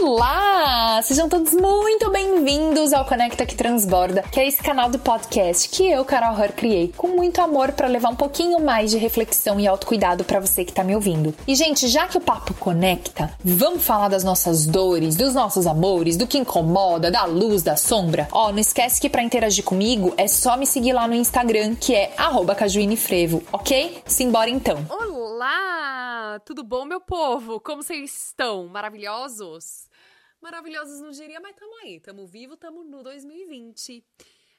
Olá! Sejam todos muito bem-vindos ao Conecta que Transborda, que é esse canal do podcast que eu, Carol Hur, criei com muito amor para levar um pouquinho mais de reflexão e autocuidado para você que tá me ouvindo. E, gente, já que o papo conecta, vamos falar das nossas dores, dos nossos amores, do que incomoda, da luz, da sombra? Ó, não esquece que para interagir comigo é só me seguir lá no Instagram, que é cajuinefrevo, ok? Simbora então! Olá! Tudo bom, meu povo? Como vocês estão? Maravilhosos? Maravilhosos no diria, mas tamo aí, tamo vivo, tamo no 2020.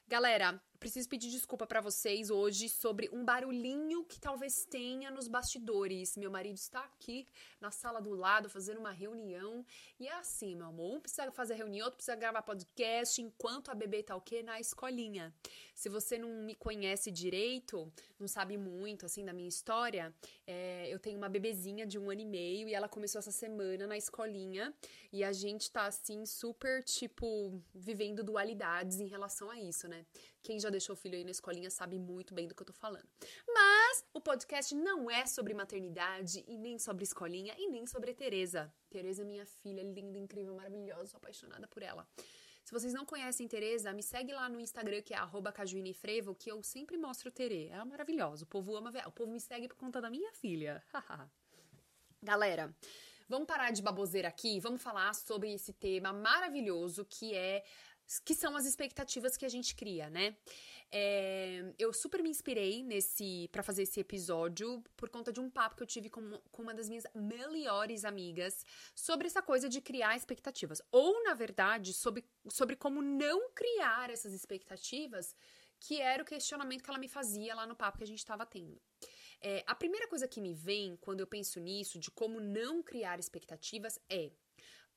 Galera, preciso pedir desculpa para vocês hoje sobre um barulhinho que talvez tenha nos bastidores. Meu marido está aqui na sala do lado fazendo uma reunião e é assim, meu amor, um precisa fazer reunião, outro precisa gravar podcast enquanto a bebê tá o quê? Na escolinha. Se você não me conhece direito, não sabe muito assim da minha história, é, eu tenho uma bebezinha de um ano e meio e ela começou essa semana na escolinha e a gente tá assim super tipo vivendo dualidades em relação a isso, né? Quem já deixou o filho aí na escolinha sabe muito bem do que eu tô falando. Mas o podcast não é sobre maternidade e nem sobre escolinha e nem sobre Teresa. Teresa é minha filha, linda, incrível, maravilhosa, sou apaixonada por ela. Se vocês não conhecem Tereza, me segue lá no Instagram, que é cajuinefrevo, que eu sempre mostro Tere. É maravilhosa. O povo ama ver. O povo me segue por conta da minha filha. Galera, vamos parar de baboseira aqui. Vamos falar sobre esse tema maravilhoso que é que são as expectativas que a gente cria, né? É, eu super me inspirei nesse para fazer esse episódio por conta de um papo que eu tive com, com uma das minhas melhores amigas sobre essa coisa de criar expectativas. Ou, na verdade, sobre, sobre como não criar essas expectativas, que era o questionamento que ela me fazia lá no papo que a gente estava tendo. É, a primeira coisa que me vem quando eu penso nisso, de como não criar expectativas, é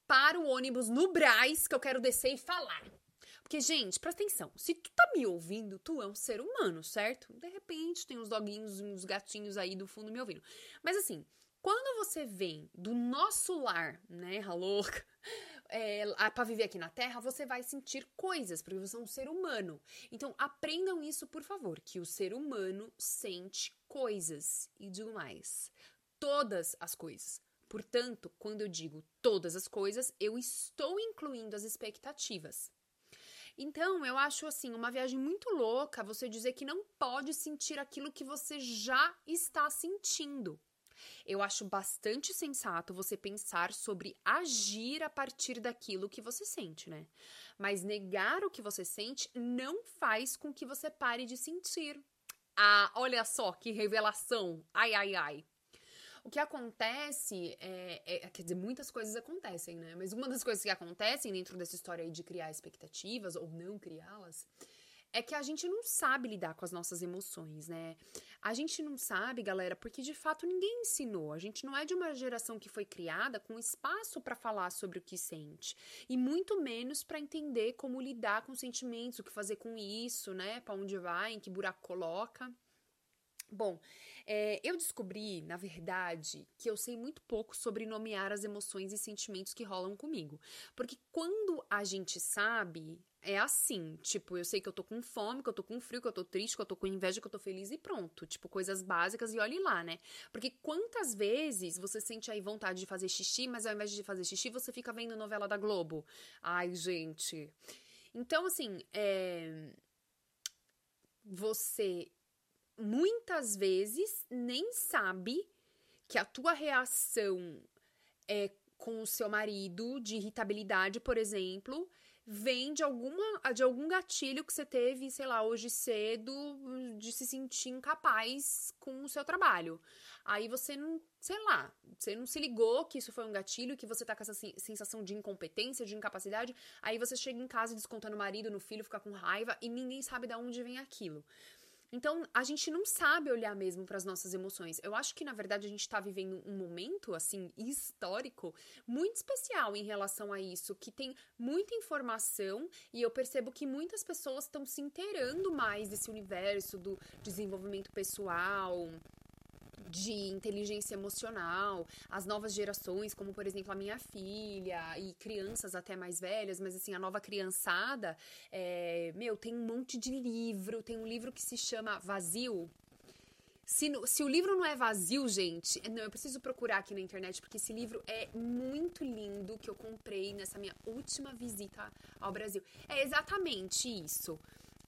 para o ônibus no Braz que eu quero descer e falar. Porque, gente, presta atenção. Se tu tá me ouvindo, tu é um ser humano, certo? De repente tem uns doguinhos, uns gatinhos aí do fundo me ouvindo. Mas assim, quando você vem do nosso lar, né, louca, é, para viver aqui na Terra, você vai sentir coisas, porque você é um ser humano. Então, aprendam isso, por favor, que o ser humano sente coisas. E digo mais, todas as coisas. Portanto, quando eu digo todas as coisas, eu estou incluindo as expectativas. Então, eu acho assim, uma viagem muito louca você dizer que não pode sentir aquilo que você já está sentindo. Eu acho bastante sensato você pensar sobre agir a partir daquilo que você sente, né? Mas negar o que você sente não faz com que você pare de sentir. Ah, olha só que revelação! Ai, ai, ai. O que acontece é, é, Quer dizer, muitas coisas acontecem, né? Mas uma das coisas que acontecem dentro dessa história aí de criar expectativas ou não criá-las é que a gente não sabe lidar com as nossas emoções, né? A gente não sabe, galera, porque de fato ninguém ensinou. A gente não é de uma geração que foi criada com espaço para falar sobre o que sente e muito menos para entender como lidar com sentimentos, o que fazer com isso, né? Para onde vai, em que buraco coloca. Bom, é, eu descobri, na verdade, que eu sei muito pouco sobre nomear as emoções e sentimentos que rolam comigo. Porque quando a gente sabe, é assim, tipo, eu sei que eu tô com fome, que eu tô com frio, que eu tô triste, que eu tô com inveja, que eu tô feliz e pronto. Tipo, coisas básicas e olhe lá, né? Porque quantas vezes você sente aí vontade de fazer xixi, mas ao invés de fazer xixi, você fica vendo novela da Globo? Ai, gente. Então, assim, é... Você muitas vezes nem sabe que a tua reação é com o seu marido de irritabilidade, por exemplo, vem de alguma de algum gatilho que você teve, sei lá, hoje cedo, de se sentir incapaz com o seu trabalho. Aí você não, sei lá, você não se ligou que isso foi um gatilho, que você tá com essa sensação de incompetência, de incapacidade, aí você chega em casa descontando o marido, no filho, fica com raiva e ninguém sabe de onde vem aquilo. Então, a gente não sabe olhar mesmo para as nossas emoções. Eu acho que, na verdade, a gente está vivendo um momento, assim, histórico, muito especial em relação a isso, que tem muita informação e eu percebo que muitas pessoas estão se inteirando mais desse universo do desenvolvimento pessoal, de inteligência emocional, as novas gerações, como por exemplo a minha filha e crianças até mais velhas, mas assim, a nova criançada, é, meu, tem um monte de livro, tem um livro que se chama Vazio, Se, se, o livro não é vazio, gente, não, eu preciso procurar aqui na internet, porque esse livro é muito lindo que eu comprei nessa minha última visita ao Brasil. É exatamente isso.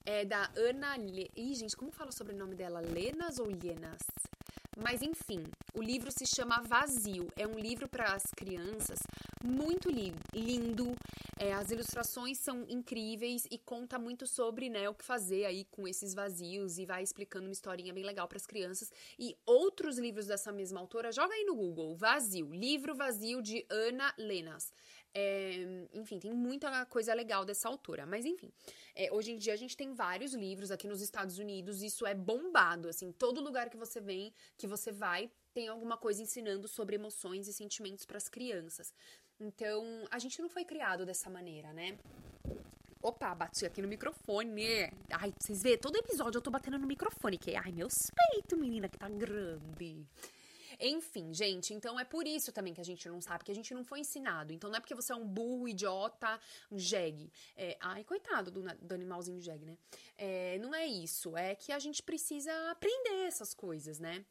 É da Ana. Le... Ih, gente, como fala sobre o nome dela? Lenas ou Llenas? Mas enfim, o livro se chama Vazio. É um livro para as crianças muito li lindo. É, as ilustrações são incríveis e conta muito sobre né, o que fazer aí com esses vazios e vai explicando uma historinha bem legal para as crianças. E outros livros dessa mesma autora, joga aí no Google, Vazio, livro vazio de Ana Lenas. É, enfim, tem muita coisa legal dessa autora. Mas enfim, é, hoje em dia a gente tem vários livros aqui nos Estados Unidos, isso é bombado, assim, todo lugar que você vem, que você vai, tem alguma coisa ensinando sobre emoções e sentimentos para as crianças. Então, a gente não foi criado dessa maneira, né? Opa, bati aqui no microfone. Ai, vocês vê, todo episódio eu tô batendo no microfone, que ai, meus peitos, menina, que tá grande. Enfim, gente, então é por isso também que a gente não sabe, que a gente não foi ensinado. Então não é porque você é um burro, idiota, um jegue. É, ai, coitado do, do animalzinho jegue, né? É, não é isso. É que a gente precisa aprender essas coisas, né?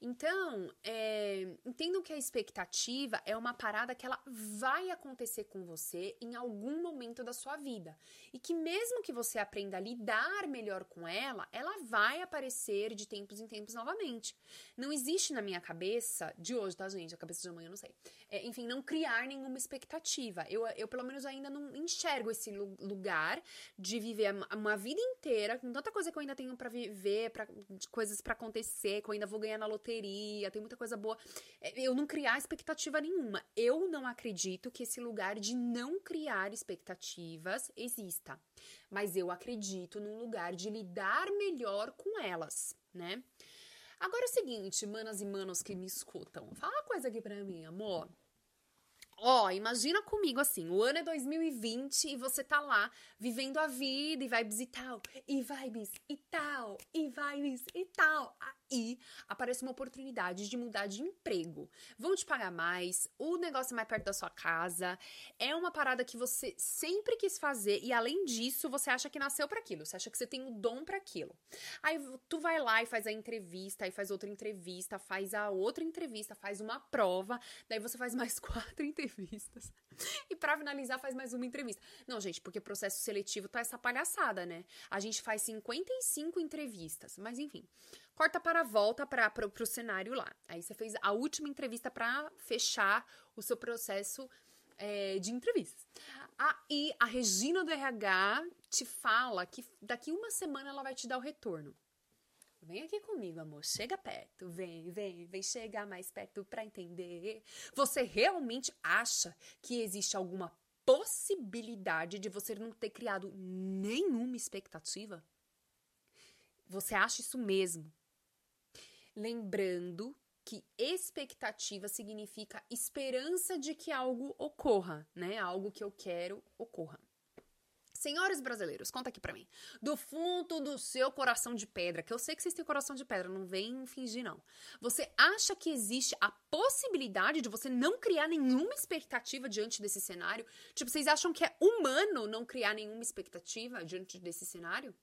Então, é, entendam que a expectativa é uma parada que ela vai acontecer com você em algum momento da sua vida. E que mesmo que você aprenda a lidar melhor com ela, ela vai aparecer de tempos em tempos novamente. Não existe na minha cabeça, de hoje, tá, gente? A cabeça de amanhã eu não sei. É, enfim, não criar nenhuma expectativa. Eu, eu, pelo menos, ainda não enxergo esse lugar de viver uma vida inteira com tanta coisa que eu ainda tenho para viver, pra, coisas para acontecer, que eu ainda vou ganhar na loteria loteria, tem muita coisa boa. É, eu não criar expectativa nenhuma. Eu não acredito que esse lugar de não criar expectativas exista. Mas eu acredito num lugar de lidar melhor com elas, né? Agora é o seguinte, manas e manos que me escutam, fala uma coisa aqui pra mim, amor. Ó, oh, imagina comigo assim, o ano é 2020 e você tá lá vivendo a vida e vibes e tal, e vibes e tal, e vibes e tal e aparece uma oportunidade de mudar de emprego. Vão te pagar mais, o negócio é mais perto da sua casa, é uma parada que você sempre quis fazer e além disso, você acha que nasceu para aquilo, você acha que você tem o dom para aquilo. Aí tu vai lá e faz a entrevista, aí faz outra entrevista, faz a outra entrevista, faz uma prova, daí você faz mais quatro entrevistas. E para finalizar, faz mais uma entrevista. Não, gente, porque processo seletivo tá essa palhaçada, né? A gente faz 55 entrevistas, mas enfim. Corta para a volta para o cenário lá. Aí você fez a última entrevista para fechar o seu processo é, de entrevistas. Aí a Regina do RH te fala que daqui uma semana ela vai te dar o retorno. Vem aqui comigo, amor. Chega perto. Vem, vem, vem chegar mais perto para entender. Você realmente acha que existe alguma possibilidade de você não ter criado nenhuma expectativa? Você acha isso mesmo? Lembrando que expectativa significa esperança de que algo ocorra, né? Algo que eu quero ocorra. Senhores brasileiros, conta aqui para mim. Do fundo do seu coração de pedra, que eu sei que vocês têm coração de pedra, não vem fingir não. Você acha que existe a possibilidade de você não criar nenhuma expectativa diante desse cenário? Tipo, vocês acham que é humano não criar nenhuma expectativa diante desse cenário?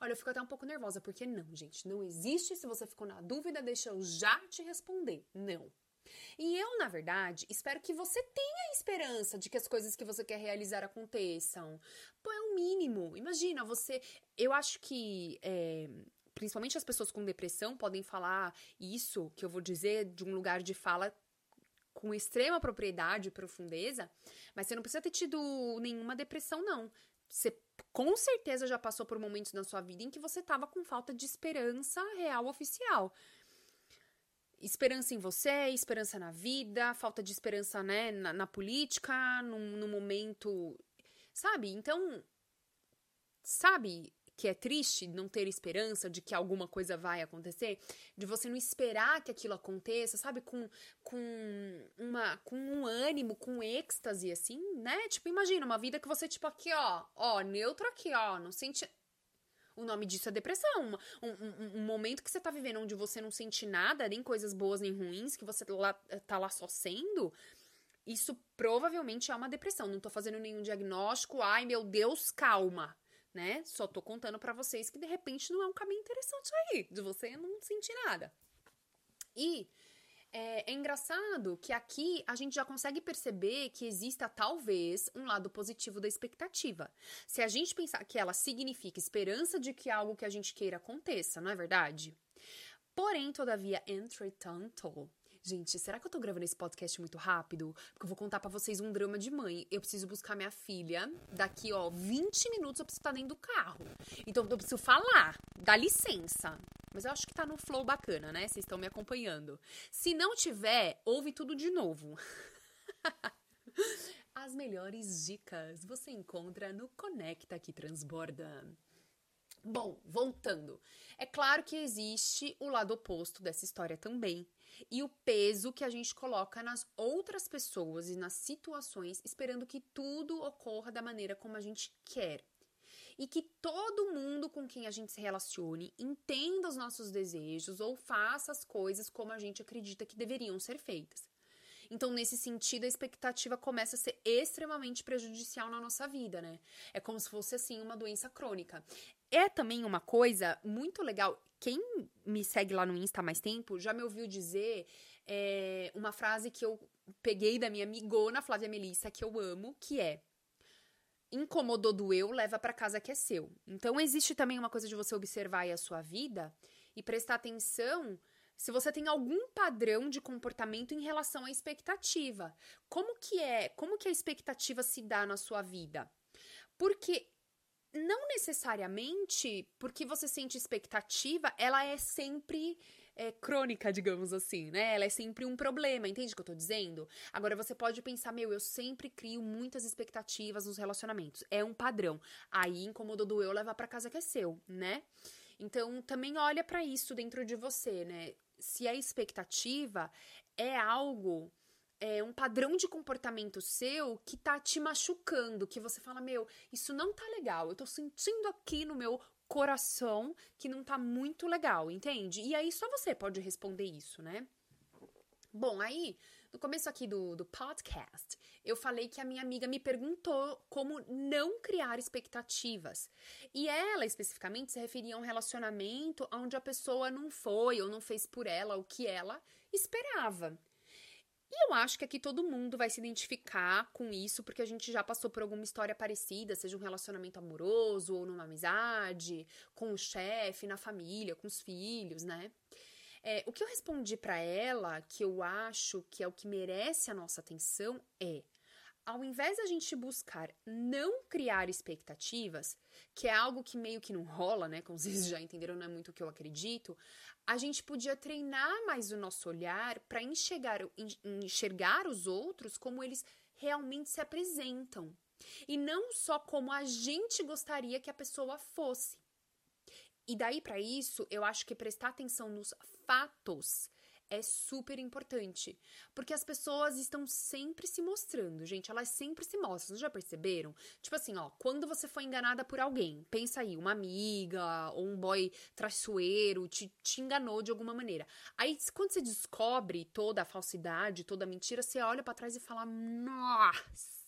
Olha, eu fico até um pouco nervosa, porque não, gente, não existe. Se você ficou na dúvida, deixa eu já te responder. Não. E eu, na verdade, espero que você tenha esperança de que as coisas que você quer realizar aconteçam. Pô, é o um mínimo. Imagina, você. Eu acho que. É, principalmente as pessoas com depressão podem falar isso que eu vou dizer de um lugar de fala com extrema propriedade e profundeza, mas você não precisa ter tido nenhuma depressão, não. Você com certeza já passou por momentos na sua vida em que você estava com falta de esperança real oficial. Esperança em você, esperança na vida, falta de esperança né, na, na política, no, no momento. Sabe? Então, sabe que é triste não ter esperança de que alguma coisa vai acontecer, de você não esperar que aquilo aconteça, sabe, com, com uma com um ânimo, com êxtase assim, né? Tipo, imagina uma vida que você tipo aqui, ó, ó, neutro aqui, ó, não sente o nome disso é depressão. Um, um, um, momento que você tá vivendo onde você não sente nada, nem coisas boas nem ruins, que você lá, tá lá só sendo, isso provavelmente é uma depressão. Não tô fazendo nenhum diagnóstico. Ai, meu Deus, calma. Né? Só tô contando para vocês que de repente não é um caminho interessante aí, de você não sentir nada. E é, é, engraçado que aqui a gente já consegue perceber que exista talvez um lado positivo da expectativa. Se a gente pensar que ela significa esperança de que algo que a gente queira aconteça, não é verdade? Porém, todavia, entretanto, Gente, será que eu tô gravando esse podcast muito rápido? Porque eu vou contar para vocês um drama de mãe. Eu preciso buscar minha filha. Daqui, ó, 20 minutos eu preciso estar dentro do carro. Então eu preciso falar. Dá licença. Mas eu acho que tá no flow bacana, né? Vocês estão me acompanhando. Se não tiver, ouve tudo de novo. As melhores dicas você encontra no Conecta que Transborda. Bom, voltando. É claro que existe o lado oposto dessa história também, e o peso que a gente coloca nas outras pessoas e nas situações, esperando que tudo ocorra da maneira como a gente quer. E que todo mundo com quem a gente se relacione entenda os nossos desejos ou faça as coisas como a gente acredita que deveriam ser feitas. Então, nesse sentido, a expectativa começa a ser extremamente prejudicial na nossa vida, né? É como se fosse assim uma doença crônica. É também uma coisa muito legal. Quem me segue lá no Insta há mais tempo já me ouviu dizer é, uma frase que eu peguei da minha amigona Flávia Melissa, que eu amo, que é incomodou do eu, leva para casa que é seu. Então existe também uma coisa de você observar a sua vida e prestar atenção se você tem algum padrão de comportamento em relação à expectativa. Como que é? Como que a expectativa se dá na sua vida? Porque não necessariamente porque você sente expectativa, ela é sempre é, crônica, digamos assim, né? Ela é sempre um problema, entende o que eu tô dizendo? Agora você pode pensar, meu, eu sempre crio muitas expectativas nos relacionamentos. É um padrão. Aí incomodou do eu levar para casa que é seu, né? Então também olha para isso dentro de você, né? Se a expectativa é algo é um padrão de comportamento seu que tá te machucando, que você fala, meu, isso não tá legal, eu tô sentindo aqui no meu coração que não tá muito legal, entende? E aí só você pode responder isso, né? Bom, aí, no começo aqui do, do podcast, eu falei que a minha amiga me perguntou como não criar expectativas. E ela, especificamente, se referia a um relacionamento onde a pessoa não foi ou não fez por ela o que ela esperava. E eu acho que aqui todo mundo vai se identificar com isso, porque a gente já passou por alguma história parecida, seja um relacionamento amoroso ou numa amizade, com o chefe, na família, com os filhos, né? É, o que eu respondi para ela, que eu acho que é o que merece a nossa atenção, é: ao invés da gente buscar não criar expectativas, que é algo que meio que não rola, né? Como vocês já entenderam, não é muito o que eu acredito, a gente podia treinar mais o nosso olhar para enxergar, enxergar os outros como eles realmente se apresentam. E não só como a gente gostaria que a pessoa fosse. E daí para isso, eu acho que prestar atenção nos fatos é super importante, porque as pessoas estão sempre se mostrando, gente, elas sempre se mostram, vocês já perceberam? Tipo assim, ó, quando você foi enganada por alguém, pensa aí, uma amiga ou um boy traiçoeiro te, te enganou de alguma maneira. Aí, quando você descobre toda a falsidade, toda a mentira, você olha para trás e fala, nossa...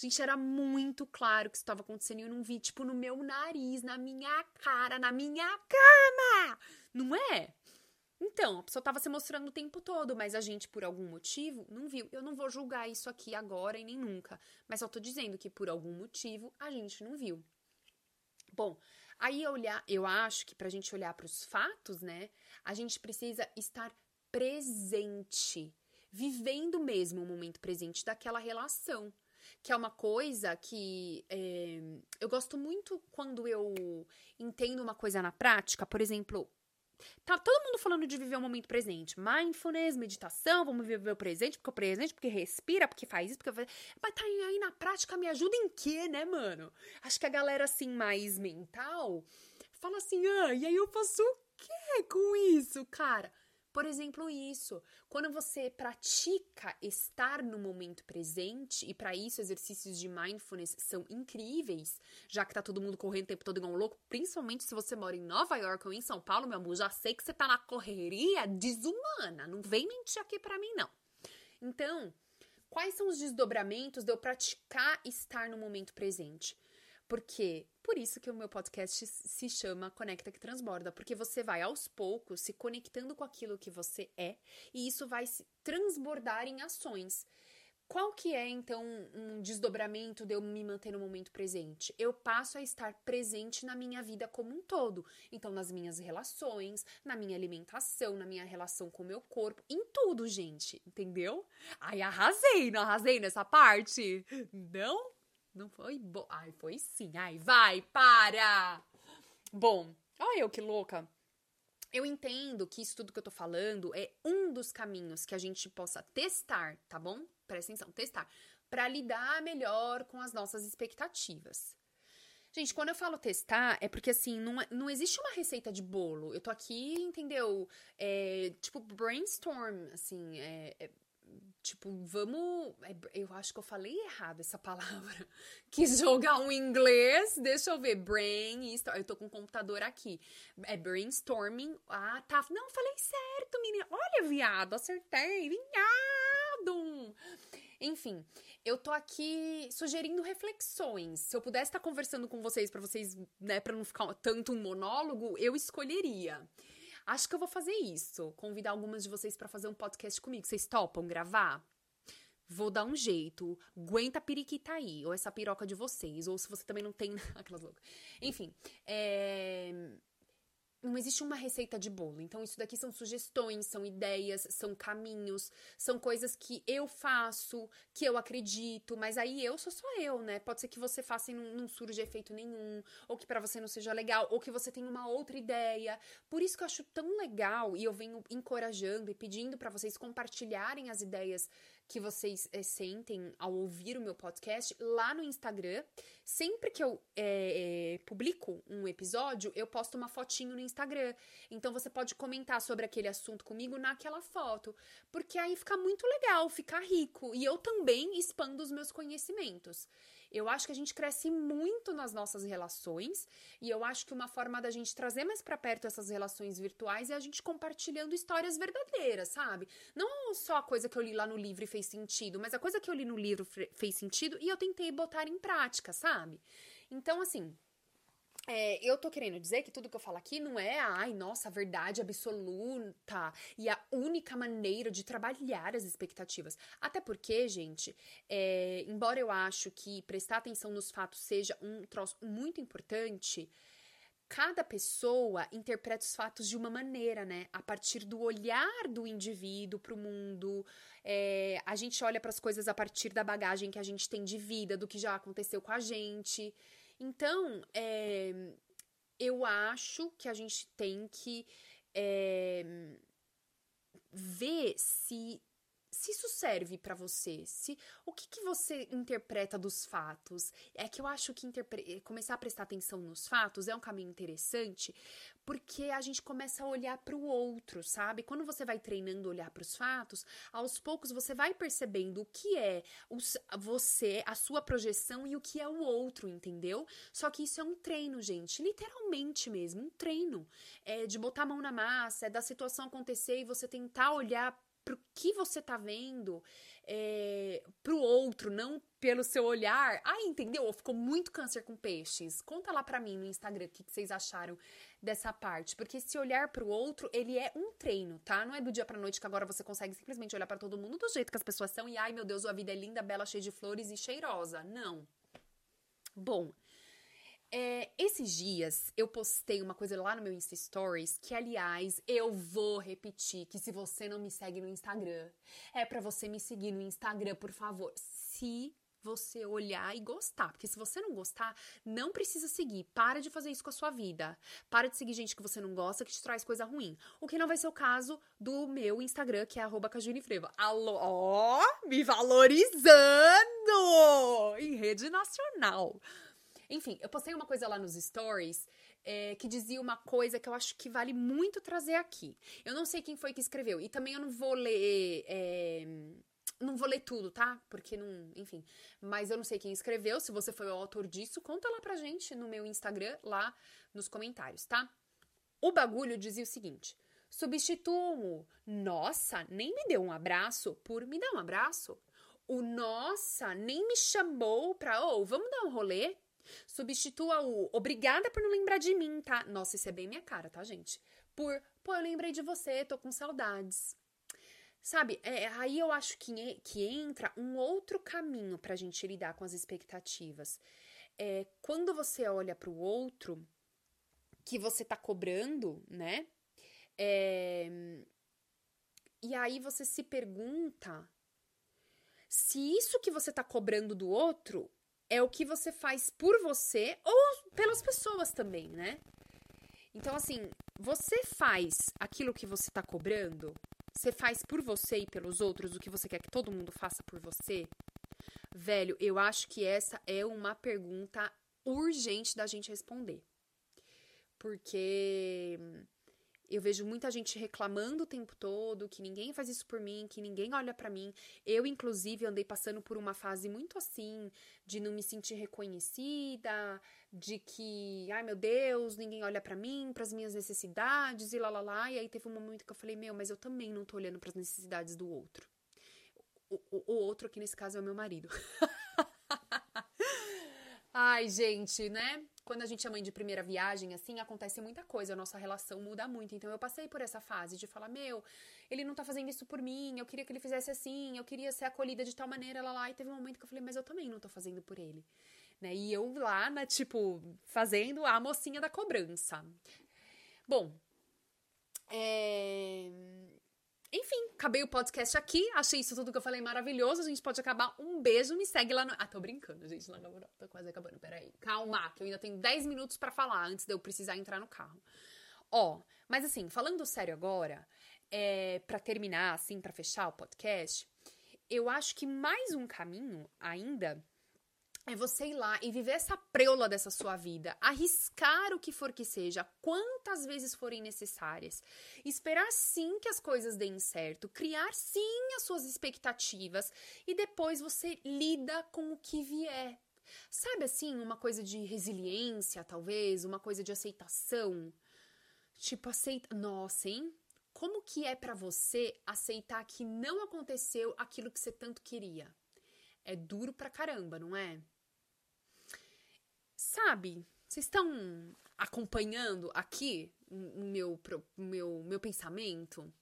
Gente, era muito claro que isso estava acontecendo e eu não vi, tipo, no meu nariz, na minha cara, na minha cama! Não é? Então, a pessoa estava se mostrando o tempo todo, mas a gente, por algum motivo, não viu. Eu não vou julgar isso aqui agora e nem nunca, mas só tô dizendo que por algum motivo a gente não viu. Bom, aí olhar, eu acho que pra gente olhar para os fatos, né, a gente precisa estar presente, vivendo mesmo o momento presente daquela relação que é uma coisa que é, eu gosto muito quando eu entendo uma coisa na prática. Por exemplo, Tá todo mundo falando de viver o momento presente. Mindfulness, meditação, vamos viver o presente, porque o presente, porque respira, porque faz isso, porque faz... Mas tá aí na prática, me ajuda em quê, né, mano? Acho que a galera, assim, mais mental, fala assim, ah, e aí eu faço o quê com isso, cara? Por exemplo, isso. Quando você pratica estar no momento presente, e para isso exercícios de mindfulness são incríveis, já que tá todo mundo correndo o tempo todo igual um louco, principalmente se você mora em Nova York ou em São Paulo, meu amor, já sei que você tá na correria desumana. Não vem mentir aqui para mim, não. Então, quais são os desdobramentos de eu praticar estar no momento presente? Porque por isso que o meu podcast se chama Conecta que Transborda, porque você vai aos poucos se conectando com aquilo que você é e isso vai se transbordar em ações. Qual que é então um desdobramento de eu me manter no momento presente? Eu passo a estar presente na minha vida como um todo. Então, nas minhas relações, na minha alimentação, na minha relação com o meu corpo, em tudo, gente, entendeu? Ai, arrasei, não arrasei nessa parte? Não? Não foi bom. Ai, foi sim. Ai, vai, para! Bom, olha eu que louca. Eu entendo que isso tudo que eu tô falando é um dos caminhos que a gente possa testar, tá bom? Presta atenção, testar. Para lidar melhor com as nossas expectativas. Gente, quando eu falo testar, é porque assim, não, é, não existe uma receita de bolo. Eu tô aqui, entendeu? É, tipo, brainstorm, assim, é, é Tipo, vamos. É, eu acho que eu falei errado essa palavra. Quis jogar um inglês. Deixa eu ver. Brain. Eu tô com o computador aqui. É brainstorming. Ah, tá. Não, falei certo, menina. Olha, viado. Acertei. Viado. Enfim, eu tô aqui sugerindo reflexões. Se eu pudesse estar conversando com vocês, para vocês, né, para não ficar tanto um monólogo, eu escolheria. Acho que eu vou fazer isso. Convidar algumas de vocês para fazer um podcast comigo. Vocês topam gravar? Vou dar um jeito. Aguenta a periquita aí. Ou essa piroca de vocês. Ou se você também não tem. Aquelas loucas. Enfim. É não existe uma receita de bolo. Então, isso daqui são sugestões, são ideias, são caminhos, são coisas que eu faço, que eu acredito, mas aí eu sou só eu, né? Pode ser que você faça e não, não efeito nenhum, ou que para você não seja legal, ou que você tenha uma outra ideia. Por isso que eu acho tão legal e eu venho encorajando e pedindo para vocês compartilharem as ideias que vocês é, sentem ao ouvir o meu podcast lá no Instagram. Sempre que eu é, é, publico um episódio, eu posto uma fotinho no Instagram. Então você pode comentar sobre aquele assunto comigo naquela foto. Porque aí fica muito legal, fica rico. E eu também expando os meus conhecimentos. Eu acho que a gente cresce muito nas nossas relações e eu acho que uma forma da gente trazer mais para perto essas relações virtuais é a gente compartilhando histórias verdadeiras, sabe? Não só a coisa que eu li lá no livro e fez sentido, mas a coisa que eu li no livro fez sentido e eu tentei botar em prática, sabe? Então, assim, é, eu tô querendo dizer que tudo que eu falo aqui não é, ai, nossa, a verdade absoluta e a única maneira de trabalhar as expectativas. Até porque, gente, é, embora eu acho que prestar atenção nos fatos seja um troço muito importante, cada pessoa interpreta os fatos de uma maneira, né? A partir do olhar do indivíduo para o mundo. É, a gente olha para as coisas a partir da bagagem que a gente tem de vida, do que já aconteceu com a gente. Então, é, eu acho que a gente tem que é, ver se se isso serve para você, se o que, que você interpreta dos fatos. É que eu acho que começar a prestar atenção nos fatos é um caminho interessante, porque a gente começa a olhar para o outro, sabe? Quando você vai treinando olhar para os fatos, aos poucos você vai percebendo o que é os, você, a sua projeção e o que é o outro, entendeu? Só que isso é um treino, gente, literalmente mesmo, um treino. É de botar a mão na massa, é da situação acontecer e você tentar olhar pro que você tá vendo, é, pro outro, não pelo seu olhar. Ah, entendeu? Ficou muito câncer com peixes. Conta lá pra mim no Instagram o que, que vocês acharam dessa parte. Porque esse olhar pro outro, ele é um treino, tá? Não é do dia pra noite que agora você consegue simplesmente olhar para todo mundo do jeito que as pessoas são e, ai meu Deus, a vida é linda, bela, cheia de flores e cheirosa. Não. Bom, é, esses dias eu postei uma coisa lá no meu Insta Stories que, aliás, eu vou repetir: que se você não me segue no Instagram, é para você me seguir no Instagram, por favor. Se você olhar e gostar. Porque se você não gostar, não precisa seguir. Para de fazer isso com a sua vida. Para de seguir gente que você não gosta, que te traz coisa ruim. O que não vai ser o caso do meu Instagram, que é arroba Alô, ó, me valorizando! Em rede nacional. Enfim, eu postei uma coisa lá nos stories é, que dizia uma coisa que eu acho que vale muito trazer aqui. Eu não sei quem foi que escreveu, e também eu não vou ler. É, não vou ler tudo, tá? Porque não. Enfim. Mas eu não sei quem escreveu. Se você foi o autor disso, conta lá pra gente no meu Instagram, lá nos comentários, tá? O bagulho dizia o seguinte: substituo nossa, nem me deu um abraço por me dar um abraço. O nossa nem me chamou pra, ô, oh, vamos dar um rolê? Substitua o obrigada por não lembrar de mim, tá? Nossa, isso é bem minha cara, tá, gente? Por, pô, eu lembrei de você, tô com saudades. Sabe, é, aí eu acho que, que entra um outro caminho pra gente lidar com as expectativas. É, quando você olha pro outro que você tá cobrando, né? É, e aí você se pergunta se isso que você tá cobrando do outro é o que você faz por você ou pelas pessoas também, né? Então, assim, você faz aquilo que você tá cobrando? Você faz por você e pelos outros o que você quer que todo mundo faça por você? Velho, eu acho que essa é uma pergunta urgente da gente responder. Porque eu vejo muita gente reclamando o tempo todo que ninguém faz isso por mim, que ninguém olha para mim. Eu, inclusive, andei passando por uma fase muito assim, de não me sentir reconhecida, de que, ai meu Deus, ninguém olha para mim, para as minhas necessidades e lá lá lá. E aí teve um momento que eu falei: "Meu, mas eu também não tô olhando para as necessidades do outro". O, o, o outro aqui nesse caso é o meu marido. ai, gente, né? Quando a gente é mãe de primeira viagem, assim, acontece muita coisa, a nossa relação muda muito. Então eu passei por essa fase de falar, meu, ele não tá fazendo isso por mim, eu queria que ele fizesse assim, eu queria ser acolhida de tal maneira, lá lá. E teve um momento que eu falei, mas eu também não tô fazendo por ele. Né? E eu lá, né, tipo, fazendo a mocinha da cobrança. Bom, é... Enfim, acabei o podcast aqui. Achei isso tudo que eu falei maravilhoso. A gente pode acabar. Um beijo, me segue lá no. Ah, tô brincando, gente. Lá na moral, tô quase acabando. Peraí. Calma, que eu ainda tenho 10 minutos para falar antes de eu precisar entrar no carro. Ó, mas assim, falando sério agora, é, para terminar, assim, para fechar o podcast, eu acho que mais um caminho ainda é você ir lá e viver essa preula dessa sua vida, arriscar o que for que seja, quantas vezes forem necessárias, esperar sim que as coisas deem certo, criar sim as suas expectativas e depois você lida com o que vier. Sabe assim, uma coisa de resiliência, talvez, uma coisa de aceitação? Tipo, aceita. Nossa, hein? Como que é para você aceitar que não aconteceu aquilo que você tanto queria? É duro pra caramba, não é? Sabe? Vocês estão acompanhando aqui o meu, meu, meu pensamento?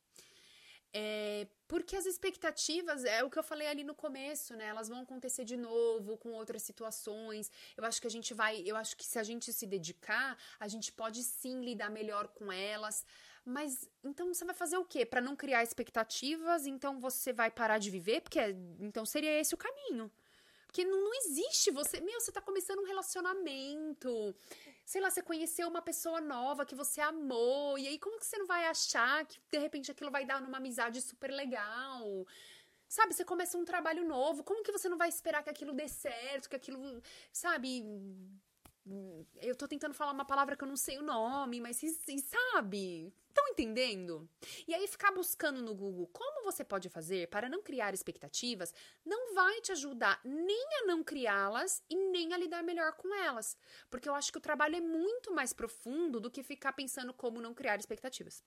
É, porque as expectativas é o que eu falei ali no começo, né? Elas vão acontecer de novo com outras situações. Eu acho que a gente vai, eu acho que se a gente se dedicar, a gente pode sim lidar melhor com elas. Mas então você vai fazer o quê? Para não criar expectativas, então você vai parar de viver? Porque então seria esse o caminho. Porque não, não existe você. Meu, você tá começando um relacionamento. Sei lá, você conheceu uma pessoa nova que você amou. E aí, como que você não vai achar que de repente aquilo vai dar numa amizade super legal? Sabe, você começa um trabalho novo. Como que você não vai esperar que aquilo dê certo? Que aquilo, sabe, eu tô tentando falar uma palavra que eu não sei o nome, mas e, sabe? Estão entendendo? E aí ficar buscando no Google como você pode fazer para não criar expectativas não vai te ajudar nem a não criá-las e nem a lidar melhor com elas. Porque eu acho que o trabalho é muito mais profundo do que ficar pensando como não criar expectativas.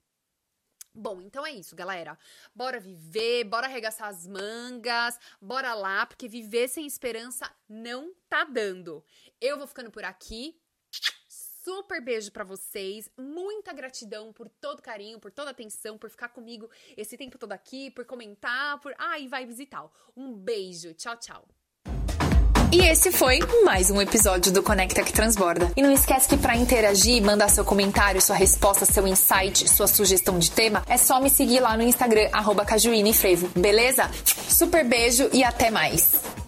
Bom, então é isso, galera. Bora viver, bora arregaçar as mangas, bora lá, porque viver sem esperança não tá dando. Eu vou ficando por aqui. Super beijo para vocês. Muita gratidão por todo carinho, por toda atenção, por ficar comigo esse tempo todo aqui, por comentar, por. Ah, e vai visitar. Um beijo. Tchau, tchau. E esse foi mais um episódio do Conecta que Transborda. E não esquece que para interagir, mandar seu comentário, sua resposta, seu insight, sua sugestão de tema, é só me seguir lá no Instagram, arroba Frevo, beleza? Super beijo e até mais!